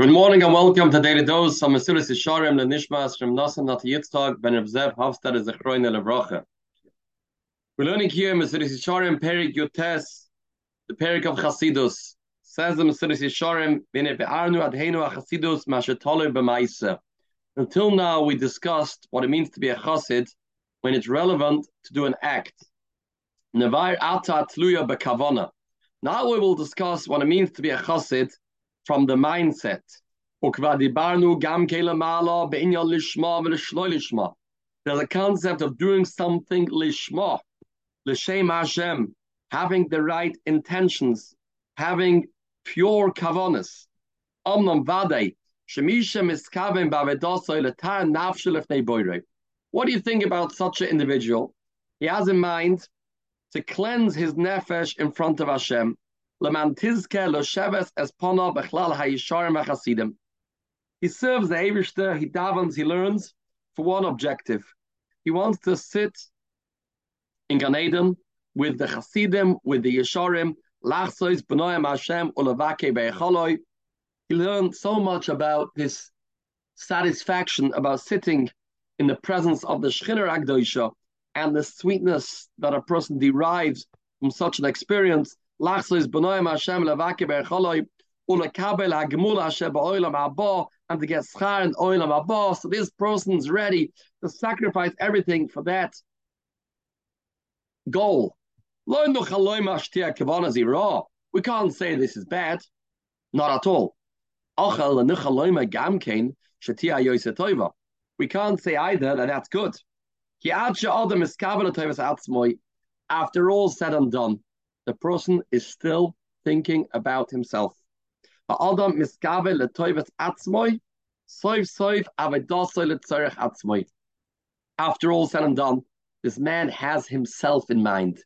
Good morning and welcome to Daily Dose. I'm Mesilas Yesharim Lenishmas from Nasan Nat Yitzchak Ben Rav Zev Hafstad Zechroin Levracha. We're learning here Mesilas Yesharim Perek Yotes, the Perek of Chasidus. Says the Mesilas Yesharim, V'ne be'arnu adheinu ha-Chasidus mashetolu b'maisa. Until now, we discussed what it means to be a Chasid when it's relevant to do an act. Nevair ata tluya bekavona. Now we will discuss what it means to be a Chasid from the mindset. There's a concept of doing something lishma, l'shem Hashem, having the right intentions, having pure kavanas. What do you think about such an individual? He has in mind to cleanse his nefesh in front of Hashem, he serves the Eivishter, he davens, he learns for one objective. He wants to sit in Gan Eden with the Hasidim, with the Yesharim, Lachsois, Benoyam Hashem, Ulavake Be'echoloi. He learned so much about this satisfaction about sitting in the presence of the Shechiner Agdoisha and the sweetness that a person derives from such an experience lachlis benoim Hashem levake bercholoi ulekabel hagmul Hashem ba'olam haba and to get schar and oilam haba. So this person's ready to sacrifice everything for that goal. We can't say this is bad, not at all. We can't say either that that's good. After all said and done, the person is still thinking about himself. After all said and done, this man has himself in mind.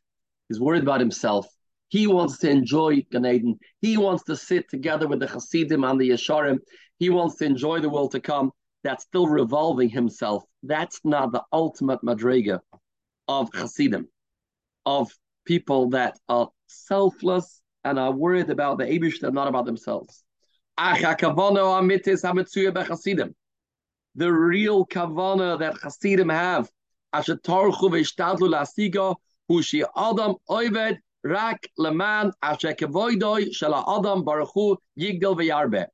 He's worried about himself. He wants to enjoy Gan Eden. He wants to sit together with the Hasidim and the Yesharim. He wants to enjoy the world to come. That's still revolving himself. That's not the ultimate madrega of Hasidim, of people that are selfless and are worried about the Abish and not about themselves. The real kavana that Hasidim have, Hushi Adam Oived Rak Leman Asher Kevoidoi Shala Adam Baruchu Yigdal V'Yarbe.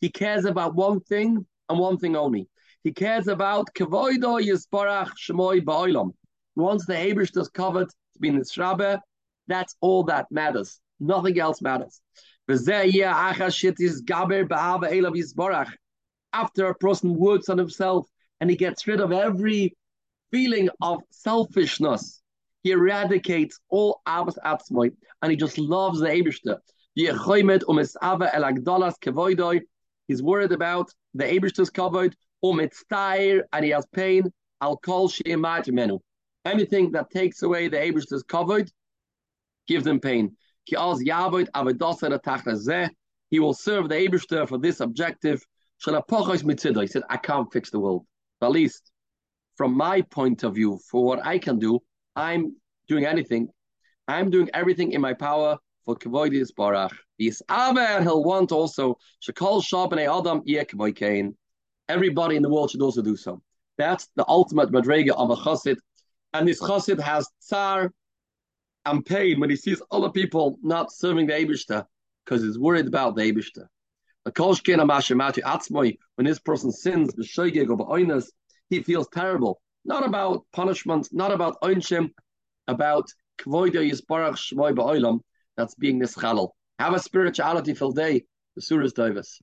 He cares about one thing and one thing only. He cares about Kevoidoi Yisparach Shemoi Ba'olam. Once the Abish that's covered to be Shrabe, that's all that matters. Nothing else matters. After a person works on himself and he gets rid of every feeling of selfishness, he eradicates all Abbas Atzmoy and he just loves the Abishter. He's worried about the Abishter's covered, and he has pain. I'll call menu. Anything that takes away the Abishter's covered, give them pain. He will serve the Eberster for this objective. He said, I can't fix the world. But at least from my point of view, for what I can do, I'm doing anything. I'm doing everything in my power for Kavoidis Barach. He'll want also Shakal Adam. Everybody in the world should also do so. That's the ultimate madrega of a chassid. And this chassid has tsar, and pain when he sees other people not serving the Abishta because he's worried about the Abishta. When this person sins, he feels terrible. Not about punishment, not about oinshim, about that's being nischalal. Have a spirituality filled day. The Surah's Davis.